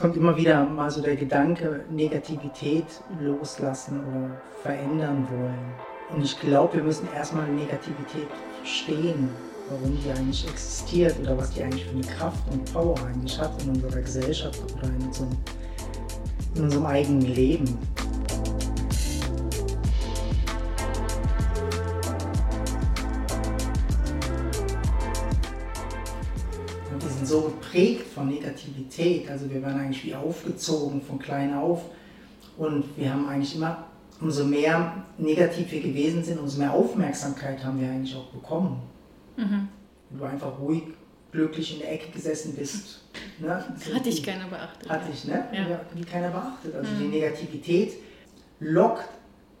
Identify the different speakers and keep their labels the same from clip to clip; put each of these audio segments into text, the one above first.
Speaker 1: kommt immer wieder mal so der Gedanke, Negativität loslassen oder verändern wollen. Und ich glaube, wir müssen erstmal Negativität verstehen, warum die eigentlich existiert oder was die eigentlich für eine Kraft und Power eigentlich hat in unserer Gesellschaft oder in unserem, in unserem eigenen Leben. So geprägt von Negativität. Also wir werden eigentlich wie aufgezogen von klein auf. Und wir haben eigentlich immer, umso mehr negativ wir gewesen sind, umso mehr Aufmerksamkeit haben wir eigentlich auch bekommen. Mhm. Wenn du einfach ruhig, glücklich in der Ecke gesessen bist.
Speaker 2: Ne? So Hatte ich keiner beachtet.
Speaker 1: Hatte ich, ne? Ja. ja wie keiner beachtet. Also mhm. die Negativität lockt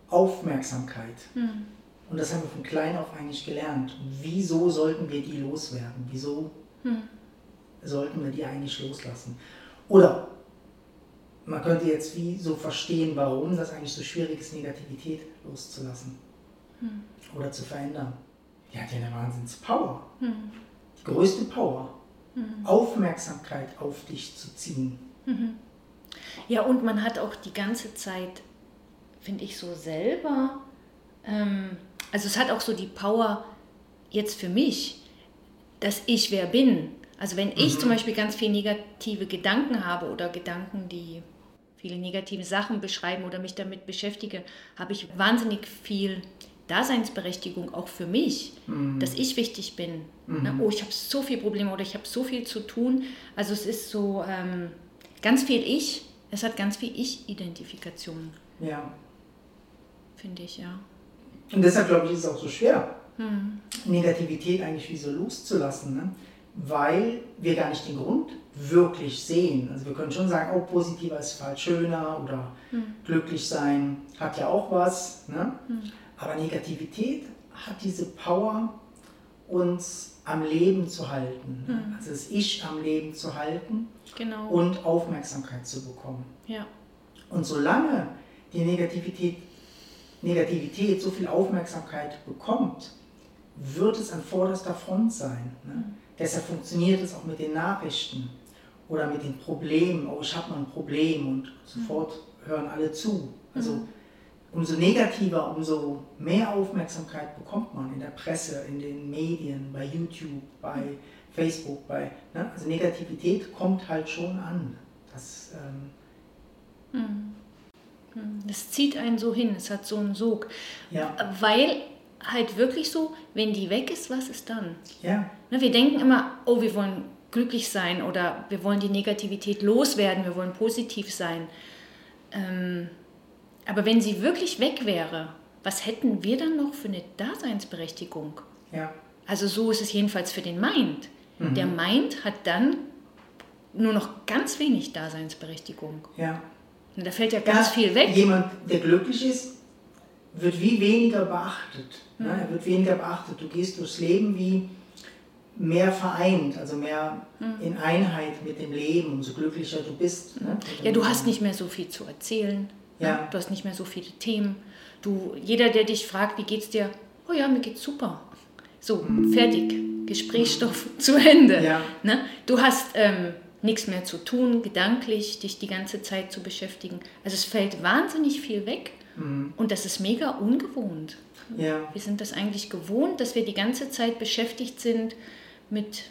Speaker 1: Aufmerksamkeit. Mhm. Und das haben wir von klein auf eigentlich gelernt. Und wieso sollten wir die loswerden? Wieso mhm sollten wir die eigentlich loslassen. Oder man könnte jetzt wie so verstehen, warum das eigentlich so schwierig ist, Negativität loszulassen hm. oder zu verändern. Die hat ja eine Wahnsinns-Power. Hm. Die größte Power. Hm. Aufmerksamkeit auf dich zu ziehen. Mhm.
Speaker 2: Ja, und man hat auch die ganze Zeit, finde ich, so selber, ähm, also es hat auch so die Power jetzt für mich, dass ich wer bin also wenn ich mhm. zum Beispiel ganz viele negative Gedanken habe oder Gedanken, die viele negative Sachen beschreiben oder mich damit beschäftige, habe ich wahnsinnig viel Daseinsberechtigung auch für mich, mhm. dass ich wichtig bin. Mhm. Oh, ich habe so viele Probleme oder ich habe so viel zu tun. Also es ist so ähm, ganz viel Ich. Es hat ganz viel Ich-Identifikation.
Speaker 1: Ja.
Speaker 2: Finde ich, ja.
Speaker 1: Und deshalb glaube ich, ist es auch so schwer, hm. Negativität eigentlich wie so loszulassen. Ne? Weil wir gar nicht den Grund wirklich sehen. Also wir können schon sagen, oh, positiver ist falsch schöner oder mhm. glücklich sein hat ja auch was. Ne? Mhm. Aber Negativität hat diese Power, uns am Leben zu halten. Mhm. Also das Ich am Leben zu halten genau. und Aufmerksamkeit zu bekommen.
Speaker 2: Ja.
Speaker 1: Und solange die Negativität, Negativität so viel Aufmerksamkeit bekommt, wird es an vorderster Front sein. Ne? Deshalb funktioniert es auch mit den Nachrichten oder mit den Problemen. Oh, ich habe mal ein Problem und sofort hören alle zu. Also mhm. umso negativer, umso mehr Aufmerksamkeit bekommt man in der Presse, in den Medien, bei YouTube, bei mhm. Facebook, bei ne? also Negativität kommt halt schon an. Das, ähm,
Speaker 2: mhm. das zieht einen so hin, es hat so einen Sog.
Speaker 1: Ja.
Speaker 2: Weil halt wirklich so, wenn die weg ist, was ist dann?
Speaker 1: Ja.
Speaker 2: Ne, wir denken immer, oh, wir wollen glücklich sein oder wir wollen die Negativität loswerden, wir wollen positiv sein. Ähm, aber wenn sie wirklich weg wäre, was hätten wir dann noch für eine Daseinsberechtigung?
Speaker 1: Ja.
Speaker 2: Also so ist es jedenfalls für den Mind. Mhm. Der Mind hat dann nur noch ganz wenig Daseinsberechtigung.
Speaker 1: Ja.
Speaker 2: Und da fällt ja ganz ja, viel weg.
Speaker 1: Jemand, der glücklich ist, wird wie weniger beachtet. Mhm. Ne? Er wird weniger beachtet. Du gehst durchs Leben wie mehr vereint, also mehr mhm. in Einheit mit dem Leben, umso glücklicher du bist. Ne?
Speaker 2: Ja, du hast nicht mehr so viel zu erzählen.
Speaker 1: Ne? Ja.
Speaker 2: Du hast nicht mehr so viele Themen. Du, jeder, der dich fragt, wie geht's dir? Oh ja, mir geht's super. So, mhm. fertig. Gesprächsstoff mhm. zu Ende.
Speaker 1: Ja.
Speaker 2: Ne? Du hast ähm, nichts mehr zu tun, gedanklich, dich die ganze Zeit zu beschäftigen. Also es fällt wahnsinnig viel weg mhm. und das ist mega ungewohnt.
Speaker 1: Ja.
Speaker 2: Wir sind das eigentlich gewohnt, dass wir die ganze Zeit beschäftigt sind mit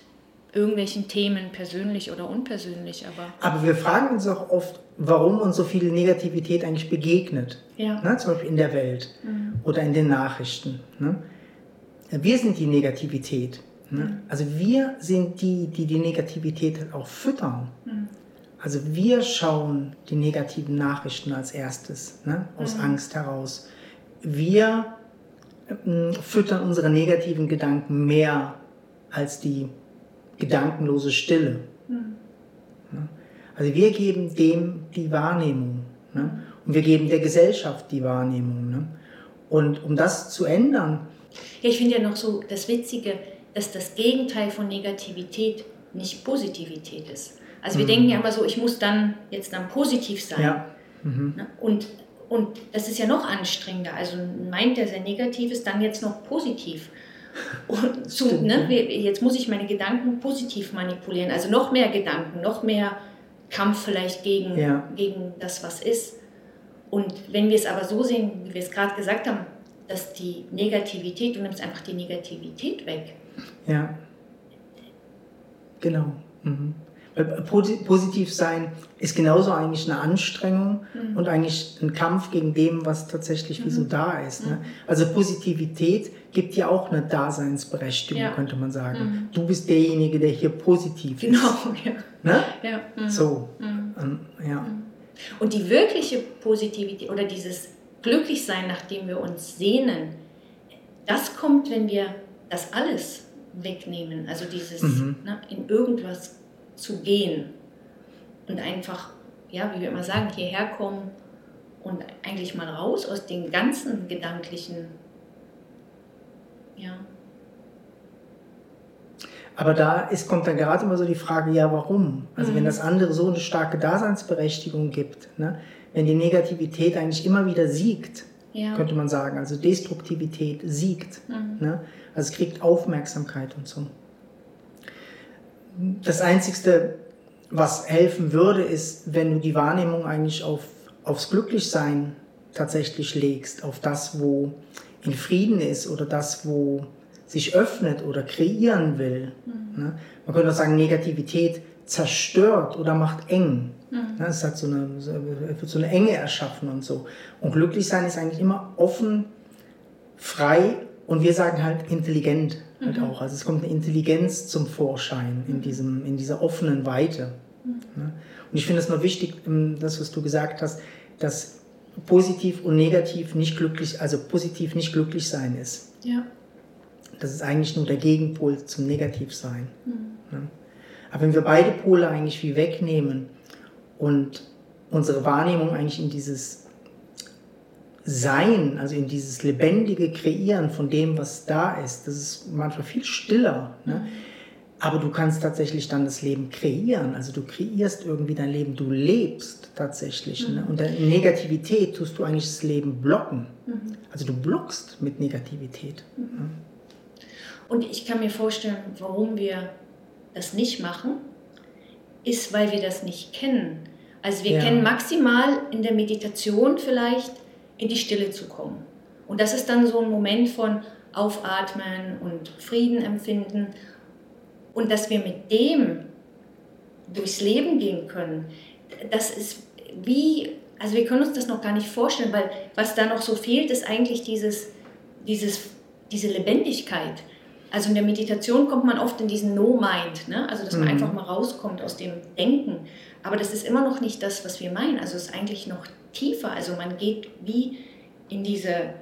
Speaker 2: irgendwelchen Themen, persönlich oder unpersönlich. Aber,
Speaker 1: aber wir fragen uns auch oft, warum uns so viel Negativität eigentlich begegnet.
Speaker 2: Ja.
Speaker 1: Ne? Zum Beispiel in der Welt mhm. oder in den Nachrichten. Ne? Wir sind die Negativität. Ne? Mhm. Also wir sind die, die die Negativität auch füttern. Mhm. Also wir schauen die negativen Nachrichten als erstes, ne? aus mhm. Angst heraus. Wir äh, füttern unsere negativen Gedanken mehr als die gedankenlose Stille. Mhm. Also wir geben dem die Wahrnehmung ne? und wir geben der Gesellschaft die Wahrnehmung. Ne? Und um das zu ändern.
Speaker 2: Ja, ich finde ja noch so das Witzige, dass das Gegenteil von Negativität nicht Positivität ist. Also wir mhm. denken ja immer so, ich muss dann jetzt dann positiv sein.
Speaker 1: Ja.
Speaker 2: Mhm. Ne? Und, und das ist ja noch anstrengender. Also meint der sehr negativ ist, dann jetzt noch positiv. Und zu, ne, jetzt muss ich meine Gedanken positiv manipulieren, also noch mehr Gedanken, noch mehr Kampf vielleicht gegen,
Speaker 1: Ja.
Speaker 2: gegen das, was ist. Und wenn wir es aber so sehen, wie wir es gerade gesagt haben, dass die Negativität, du nimmst einfach die Negativität weg.
Speaker 1: Ja. Genau. Mhm. Posi- positiv sein ist genauso eigentlich eine Anstrengung
Speaker 2: Mhm.
Speaker 1: und eigentlich ein Kampf gegen dem, was tatsächlich so da ist. Ne? Also Positivität gibt ja auch eine Daseinsberechtigung,
Speaker 2: Ja.
Speaker 1: könnte man sagen. Du bist derjenige, der hier positiv
Speaker 2: Genau,
Speaker 1: ist.
Speaker 2: ja.
Speaker 1: Ne?
Speaker 2: ja. mhm.
Speaker 1: So. Ähm, ja.
Speaker 2: Und die wirkliche Positivität oder dieses Glücklichsein, nach dem wir uns sehnen, das kommt, wenn wir das alles wegnehmen. Also dieses
Speaker 1: Mhm.
Speaker 2: ne, in irgendwas zu gehen und einfach, ja, wie wir immer sagen, hierher kommen und eigentlich mal raus aus den ganzen gedanklichen, ja,
Speaker 1: Aber da ist, kommt dann gerade immer so die Frage, ja, warum? Also
Speaker 2: Mhm.
Speaker 1: wenn das andere so eine starke Daseinsberechtigung gibt, ne? wenn die Negativität eigentlich immer wieder siegt,
Speaker 2: ja.
Speaker 1: könnte man sagen, also Destruktivität siegt,
Speaker 2: Mhm.
Speaker 1: ne? also es kriegt Aufmerksamkeit und so. Das Einzigste, was helfen würde, ist, wenn du die Wahrnehmung eigentlich auf, aufs Glücklichsein tatsächlich legst, auf das, wo in Frieden ist oder das, wo sich öffnet oder kreieren will. Ne? Man könnte auch sagen, Negativität zerstört oder macht eng. Ne? Es hat so eine, wird so eine Enge erschaffen und so. Und glücklich sein ist eigentlich immer offen, frei und wir sagen halt intelligent halt auch. Also es kommt eine Intelligenz zum Vorschein in, diesem, in dieser offenen Weite. Ne? Und ich finde es nur wichtig, ähm, das, was du gesagt hast, dass positiv und negativ nicht glücklich, also positiv nicht glücklich sein ist.
Speaker 2: ja.
Speaker 1: Das ist eigentlich nur der Gegenpol zum Negativsein. Ne? Aber wenn wir beide Pole eigentlich wie wegnehmen und unsere Wahrnehmung eigentlich in dieses Sein, also in dieses lebendige Kreieren von dem, was da ist, das ist manchmal viel stiller. Ne? Aber du kannst tatsächlich dann das Leben kreieren. Also du kreierst irgendwie dein Leben, du lebst tatsächlich. Ne? Und in Negativität tust du eigentlich das Leben blocken. Also du blockst mit Negativität.
Speaker 2: Und ich kann mir vorstellen, warum wir das nicht machen, ist, weil wir das nicht kennen. Also wir
Speaker 1: Ja.
Speaker 2: kennen maximal in der Meditation vielleicht in die Stille zu kommen. Und das ist dann so ein Moment von Aufatmen und Frieden empfinden. Und dass wir mit dem durchs Leben gehen können, das ist wie, also wir können uns das noch gar nicht vorstellen, weil was da noch so fehlt, ist eigentlich dieses, dieses, diese Lebendigkeit. Also in der Meditation kommt man oft in diesen No-Mind, ne? also dass man
Speaker 1: Mhm.
Speaker 2: einfach mal rauskommt aus dem Denken. Aber das ist immer noch nicht das, was wir meinen. Also es ist eigentlich noch tiefer. Also man geht wie in diese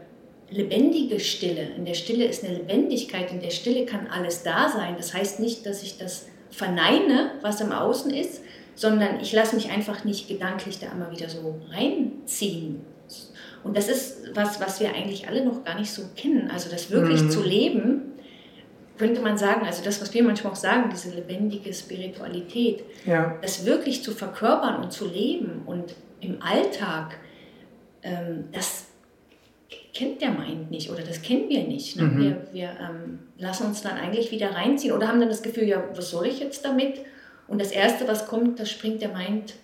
Speaker 2: lebendige Stille. In der Stille ist eine Lebendigkeit, in der Stille kann alles da sein. Das heißt nicht, dass ich das verneine, was im Außen ist, sondern ich lasse mich einfach nicht gedanklich da immer wieder so reinziehen. Und das ist was, was wir eigentlich alle noch gar nicht so kennen. Also das wirklich
Speaker 1: Mhm.
Speaker 2: zu leben, könnte man sagen, also das, was wir manchmal auch sagen, diese lebendige Spiritualität,
Speaker 1: Ja.
Speaker 2: das wirklich zu verkörpern und zu leben und im Alltag, ähm, das kennt der Mind nicht oder das kennen wir nicht. Ne?
Speaker 1: Mhm.
Speaker 2: Wir, wir ähm, lassen uns dann eigentlich wieder reinziehen oder haben dann das Gefühl, ja, was soll ich jetzt damit? Und das Erste, was kommt, das springt der Mind.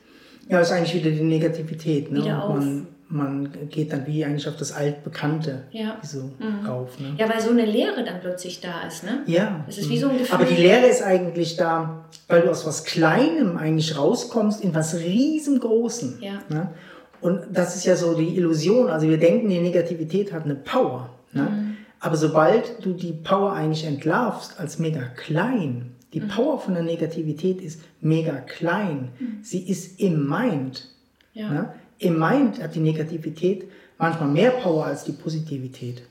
Speaker 1: Ja, ist eigentlich wieder die Negativität. Ne?
Speaker 2: Wieder
Speaker 1: Und man, man geht dann wie eigentlich auf das Altbekannte
Speaker 2: Ja.
Speaker 1: so
Speaker 2: Mhm.
Speaker 1: rauf. Ne?
Speaker 2: ja, weil so eine Leere dann plötzlich da ist. Ne?
Speaker 1: Ja.
Speaker 2: Es ist wie so ein Gefühl.
Speaker 1: Aber die Lehre ist eigentlich da, weil du aus was Kleinem eigentlich rauskommst in was riesengroßen.
Speaker 2: Ja.
Speaker 1: Ne? Und das ist ja so die Illusion. Also wir denken, die Negativität hat eine Power. Ne?
Speaker 2: Mhm.
Speaker 1: Aber sobald du die Power eigentlich entlarvst als mega klein, die
Speaker 2: Mhm.
Speaker 1: Power von der Negativität ist mega klein. Sie ist im Mind.
Speaker 2: Ja.
Speaker 1: Ne? Im Mind hat die Negativität manchmal mehr Power als die Positivität.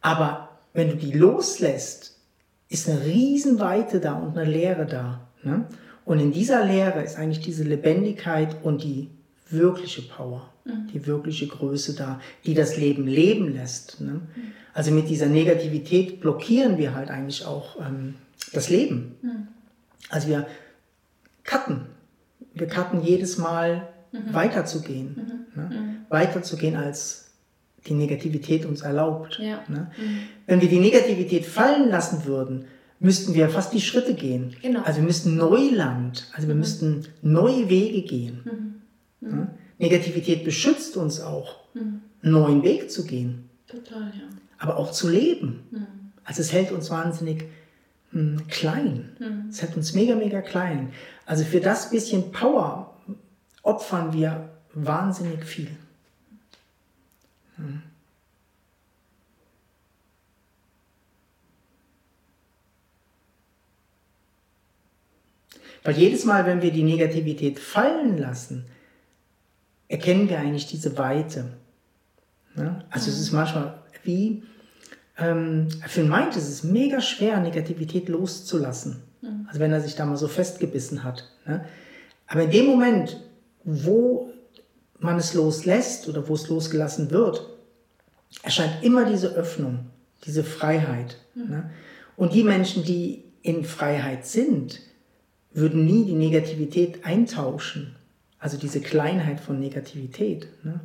Speaker 1: Aber wenn du die loslässt, ist eine Riesenweite da und eine Leere da. Ne? Und in dieser Leere ist eigentlich diese Lebendigkeit und die wirkliche Power, die wirkliche Größe da, die das Leben leben lässt. Ne? Also mit dieser Negativität blockieren wir halt eigentlich auch ähm, das Leben. Also wir cutten. Wir cutten jedes Mal weiterzugehen. Ne? Weiterzugehen, als die Negativität uns erlaubt.
Speaker 2: Ja.
Speaker 1: Ne? Wenn wir die Negativität fallen lassen würden, müssten wir fast die Schritte gehen.
Speaker 2: Genau.
Speaker 1: Also wir müssten Neuland, also wir müssten neue Wege gehen. Ja? Negativität beschützt uns auch, einen neuen Weg zu gehen,
Speaker 2: Total, ja.
Speaker 1: aber auch zu leben. Also es hält uns wahnsinnig hm, klein. Es hält uns mega, mega klein. Also für das bisschen Power opfern wir wahnsinnig viel. Hm. Weil jedes Mal, wenn wir die Negativität fallen lassen, erkennen wir eigentlich diese Weite. Ja? Also es ist manchmal wie, ähm, für Mind ist es mega schwer, Negativität loszulassen. Also wenn er sich da mal so festgebissen hat. Ne? Aber in dem Moment, wo man es loslässt oder wo es losgelassen wird, erscheint immer diese Öffnung, diese Freiheit. Ne? Und die Menschen, die in Freiheit sind, würden nie die Negativität eintauschen. Also diese Kleinheit von Negativität. Ne?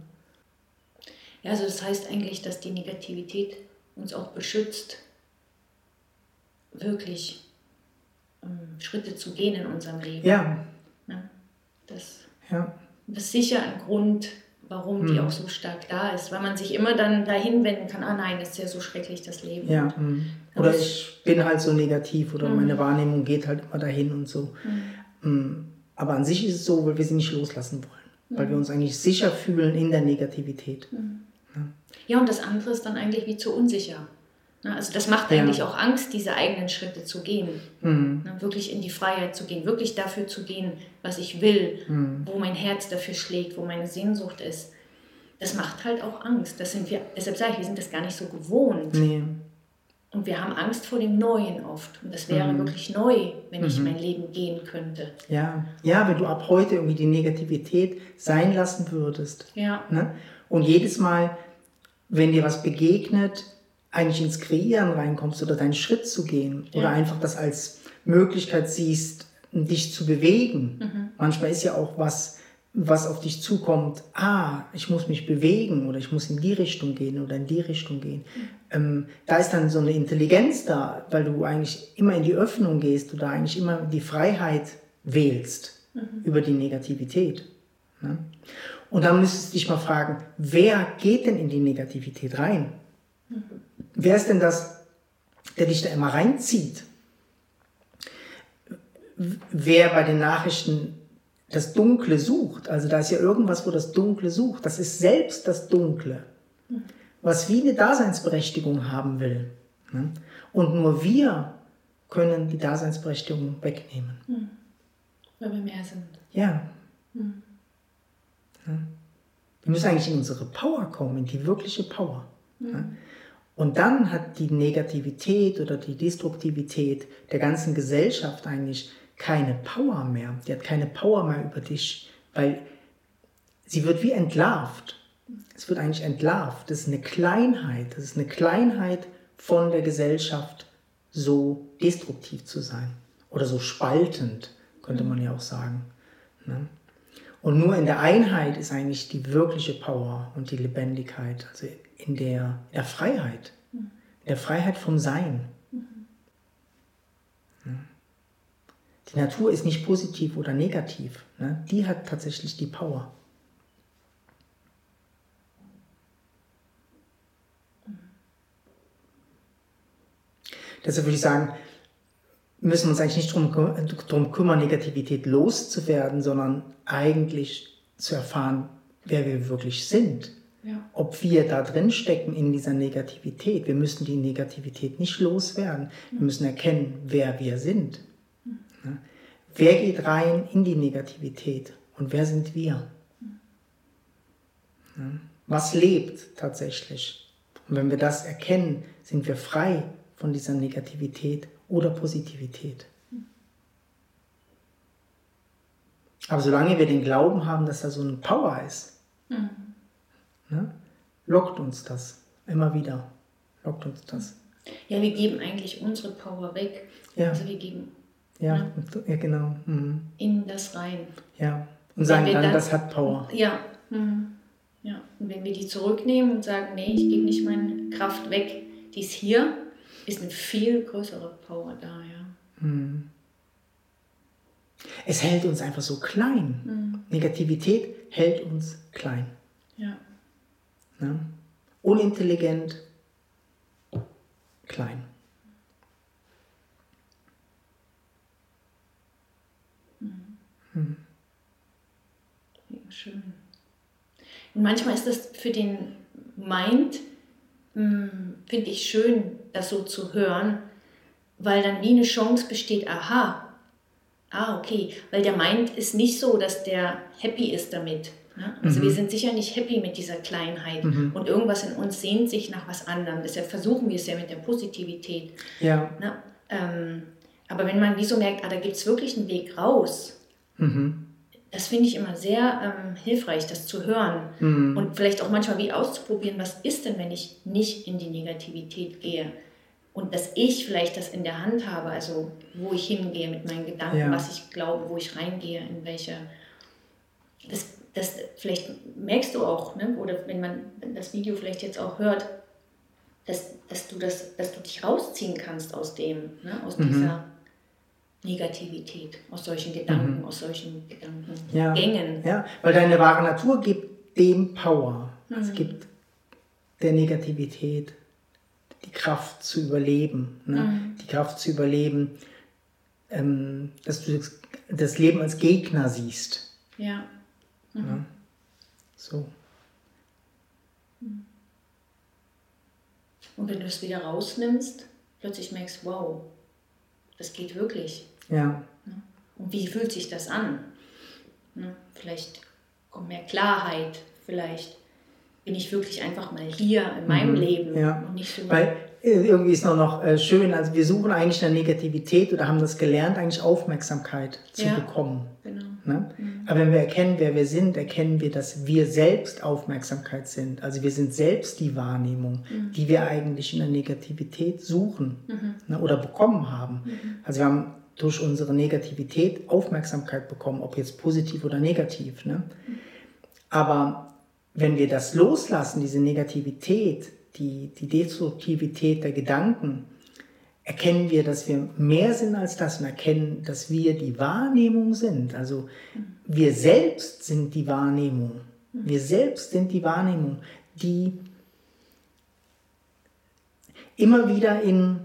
Speaker 2: Ja, also das heißt eigentlich, dass die Negativität uns auch beschützt, wirklich ähm, Schritte zu gehen in unserem Leben.
Speaker 1: Ja,
Speaker 2: Ne? Das,
Speaker 1: ja,
Speaker 2: das ist sicher ein Grund, warum die
Speaker 1: Mhm.
Speaker 2: auch so stark da ist, weil man sich immer dann dahin wenden kann, ah nein, das ist ja so schrecklich, das Leben.
Speaker 1: ja. mm. Oder ich bin halt so negativ oder
Speaker 2: Mhm.
Speaker 1: meine Wahrnehmung geht halt immer dahin und so. Mm. Aber an sich ist es so, weil wir sie nicht loslassen wollen. Weil wir uns eigentlich sicher fühlen in der Negativität.
Speaker 2: Ja, und das andere ist dann eigentlich wie zu unsicher. Ne? Also das macht
Speaker 1: Ja.
Speaker 2: eigentlich auch Angst, diese eigenen Schritte zu gehen.
Speaker 1: Mhm.
Speaker 2: Wirklich in die Freiheit zu gehen, wirklich dafür zu gehen, was ich will,
Speaker 1: Mhm.
Speaker 2: wo mein Herz dafür schlägt, wo meine Sehnsucht ist. Das macht halt auch Angst. Das sind wir, deshalb sage ich, wir sind das gar nicht so gewohnt.
Speaker 1: Nee.
Speaker 2: Und wir haben Angst vor dem Neuen oft. Und das wäre
Speaker 1: Mhm.
Speaker 2: wirklich neu, wenn ich mein Leben gehen könnte.
Speaker 1: Ja. ja, wenn du ab heute irgendwie die Negativität sein lassen würdest.
Speaker 2: Ja,
Speaker 1: Ne? Und jedes Mal, wenn dir was begegnet, eigentlich ins Kreieren reinkommst oder deinen Schritt zu gehen oder
Speaker 2: Ja.
Speaker 1: einfach das als Möglichkeit siehst, dich zu bewegen.
Speaker 2: Mhm.
Speaker 1: Manchmal ist ja auch was, was auf dich zukommt, ah, ich muss mich bewegen oder ich muss in die Richtung gehen oder in die Richtung gehen. Ähm, da ist dann so eine Intelligenz da, weil du eigentlich immer in die Öffnung gehst oder eigentlich immer die Freiheit wählst über die Negativität. Ne? Und dann müsstest du dich mal fragen, wer geht denn in die Negativität rein? Wer ist denn das, der dich da immer reinzieht? Wer bei den Nachrichten das Dunkle sucht, also da ist ja irgendwas, wo das Dunkle sucht, das ist selbst das Dunkle, was wie eine Daseinsberechtigung haben will. ne? Und nur wir können die Daseinsberechtigung wegnehmen.
Speaker 2: weil wir mehr sind.
Speaker 1: Ja. Ja. Wir müssen eigentlich in unsere Power kommen, in die wirkliche Power. Ja. Und dann hat die Negativität oder die Destruktivität der ganzen Gesellschaft eigentlich keine Power mehr. Die hat keine Power mehr über dich, weil sie wird wie entlarvt. Es wird eigentlich entlarvt. Das ist eine Kleinheit. Das ist eine Kleinheit von der Gesellschaft, so destruktiv zu sein. Oder so spaltend, könnte man ja auch sagen. Ne? Und nur in der Einheit ist eigentlich die wirkliche Power und die Lebendigkeit, also in der, der Freiheit, in der Freiheit vom Sein. Ja. Die Natur ist nicht positiv oder negativ, ne? die hat tatsächlich die Power. Deshalb würde ich sagen, müssen wir uns eigentlich nicht darum drum kümmern, Negativität loszuwerden, sondern eigentlich zu erfahren, wer wir wirklich sind.
Speaker 2: Ja.
Speaker 1: Ob wir da drin stecken in dieser Negativität. Wir müssen die Negativität nicht loswerden. Wir müssen erkennen, wer wir sind. Ja? Wer geht rein in die Negativität und wer sind wir? Ja? Was lebt tatsächlich? Und wenn wir das erkennen, sind wir frei von dieser Negativität oder Positivität. Aber solange wir den Glauben haben, dass da so eine Power ist, ne, lockt uns das immer wieder. Lockt uns das.
Speaker 2: Ja, wir geben eigentlich unsere Power weg.
Speaker 1: Ja.
Speaker 2: Also wir geben
Speaker 1: Ja, ja genau. Mhm.
Speaker 2: in das rein.
Speaker 1: Ja. Und sagen dann,
Speaker 2: dann-
Speaker 1: das hat Power.
Speaker 2: Ja. Mhm. ja. Und wenn wir die zurücknehmen und sagen, nee, ich gebe nicht meine Kraft weg, die ist hier ist eine viel größere Power da, ja.
Speaker 1: Hm. Es hält uns einfach so klein. Mhm. Negativität hält uns klein.
Speaker 2: Ja.
Speaker 1: Ne? Unintelligent, klein.
Speaker 2: Ja, schön. Und manchmal ist das für den Mind, hm, finde ich schön, das so zu hören, weil dann wie eine Chance besteht, aha, ah, okay, weil der Mind ist nicht so, dass der happy ist damit. Ne? Also mhm. wir sind sicher nicht happy mit dieser Kleinheit mhm. und irgendwas in uns sehnt sich nach was anderem. Deshalb versuchen wir es ja mit der Positivität.
Speaker 1: Ja.
Speaker 2: Ne? Ähm, aber wenn man wie so merkt, ah, da gibt es wirklich einen Weg raus, mhm. das finde ich immer sehr ähm, hilfreich, das zu hören mhm. und vielleicht auch manchmal wie auszuprobieren, was ist denn, wenn ich nicht in die Negativität gehe und dass ich vielleicht das in der Hand habe, also wo ich hingehe mit meinen Gedanken, ja. was ich glaube, wo ich reingehe, in welche. Das, das vielleicht merkst du auch, ne? oder wenn man das Video vielleicht jetzt auch hört, dass, dass, du, das, dass du dich rausziehen kannst aus dem, ne? aus mhm. dieser Negativität, aus solchen Gedanken, mhm. aus solchen Gedankengängen.
Speaker 1: Ja. ja, weil deine wahre Natur gibt dem Power. Mhm. Es gibt der Negativität die Kraft zu überleben. Ne? Mhm. Die Kraft zu überleben, ähm, dass du das Leben als Gegner siehst.
Speaker 2: Ja.
Speaker 1: Mhm. ja? So.
Speaker 2: Und wenn du es wieder rausnimmst, plötzlich merkst, wow, das geht wirklich.
Speaker 1: Ja.
Speaker 2: Und wie fühlt sich das an? Vielleicht kommt mehr Klarheit, vielleicht bin ich wirklich einfach mal hier in meinem mhm. Leben
Speaker 1: ja. und nicht so. Weil irgendwie ist noch, noch äh, schön, also wir suchen eigentlich eine Negativität oder haben das gelernt, eigentlich Aufmerksamkeit zu ja, bekommen.
Speaker 2: Genau.
Speaker 1: Ne? Mhm. Aber wenn wir erkennen, wer wir sind, erkennen wir, dass wir selbst Aufmerksamkeit sind. Also wir sind selbst die Wahrnehmung, mhm. die wir eigentlich in der Negativität suchen mhm. ne, oder bekommen haben. Mhm. Also wir haben durch unsere Negativität Aufmerksamkeit bekommen, ob jetzt positiv oder negativ. Ne? Mhm. Aber wenn wir das loslassen, diese Negativität, die, die Destruktivität der Gedanken, erkennen wir, dass wir mehr sind als das und erkennen, dass wir die Wahrnehmung sind. Also wir selbst sind die Wahrnehmung. Wir selbst sind die Wahrnehmung, die immer wieder in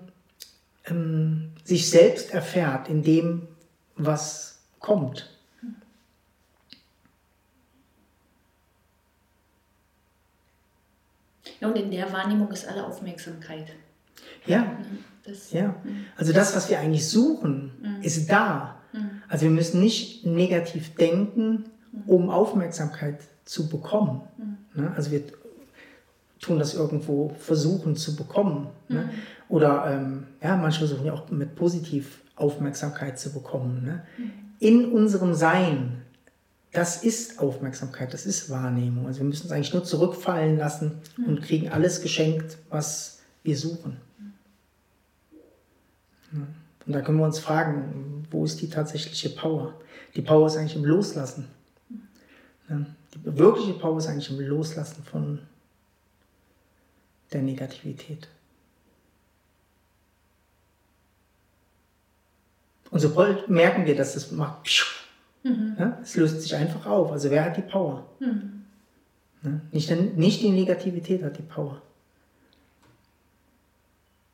Speaker 1: ähm, sich selbst erfährt, in dem, was kommt.
Speaker 2: Ja, und in der Wahrnehmung ist alle Aufmerksamkeit.
Speaker 1: Ja. Das, ja. Also das, was wir eigentlich suchen, mhm. ist da. Mhm. Also wir müssen nicht negativ denken, mhm. um Aufmerksamkeit zu bekommen. Mhm. Ne? Also wir tun das irgendwo versuchen zu bekommen. Ne? Mhm. Oder ähm, ja, manche versuchen ja auch mit positiv Aufmerksamkeit zu bekommen. Ne? Mhm. In unserem Sein das ist Aufmerksamkeit, das ist Wahrnehmung. Also wir müssen es eigentlich nur zurückfallen lassen und kriegen alles geschenkt, was wir suchen. Und da können wir uns fragen, wo ist die tatsächliche Power? Die Power ist eigentlich im Loslassen. Die wirkliche Power ist eigentlich im Loslassen von der Negativität. Und sobald merken wir, dass es macht, Mhm. Ja, es löst sich einfach auf. Also wer hat die Power? Mhm. Ja, nicht, nicht die Negativität hat die Power.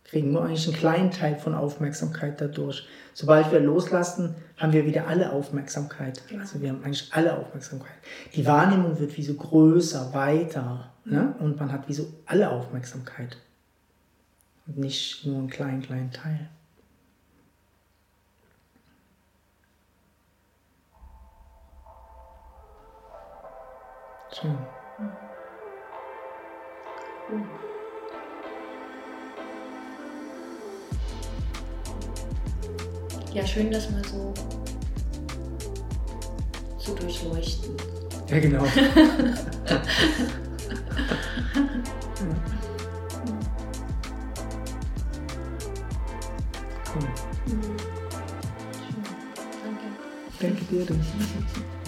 Speaker 1: Kriegen nur eigentlich einen kleinen Teil von Aufmerksamkeit dadurch. Sobald wir loslassen, haben wir wieder alle Aufmerksamkeit. Genau. Also wir haben eigentlich alle Aufmerksamkeit. Die Wahrnehmung wird wie so größer, weiter. Ne? Und man hat wie so alle Aufmerksamkeit. Und nicht nur einen kleinen, kleinen Teil. Schön.
Speaker 2: Ja, schön, das mal so zu durchleuchten.
Speaker 1: Ja, genau. Cool. Mhm. Danke. Danke dir.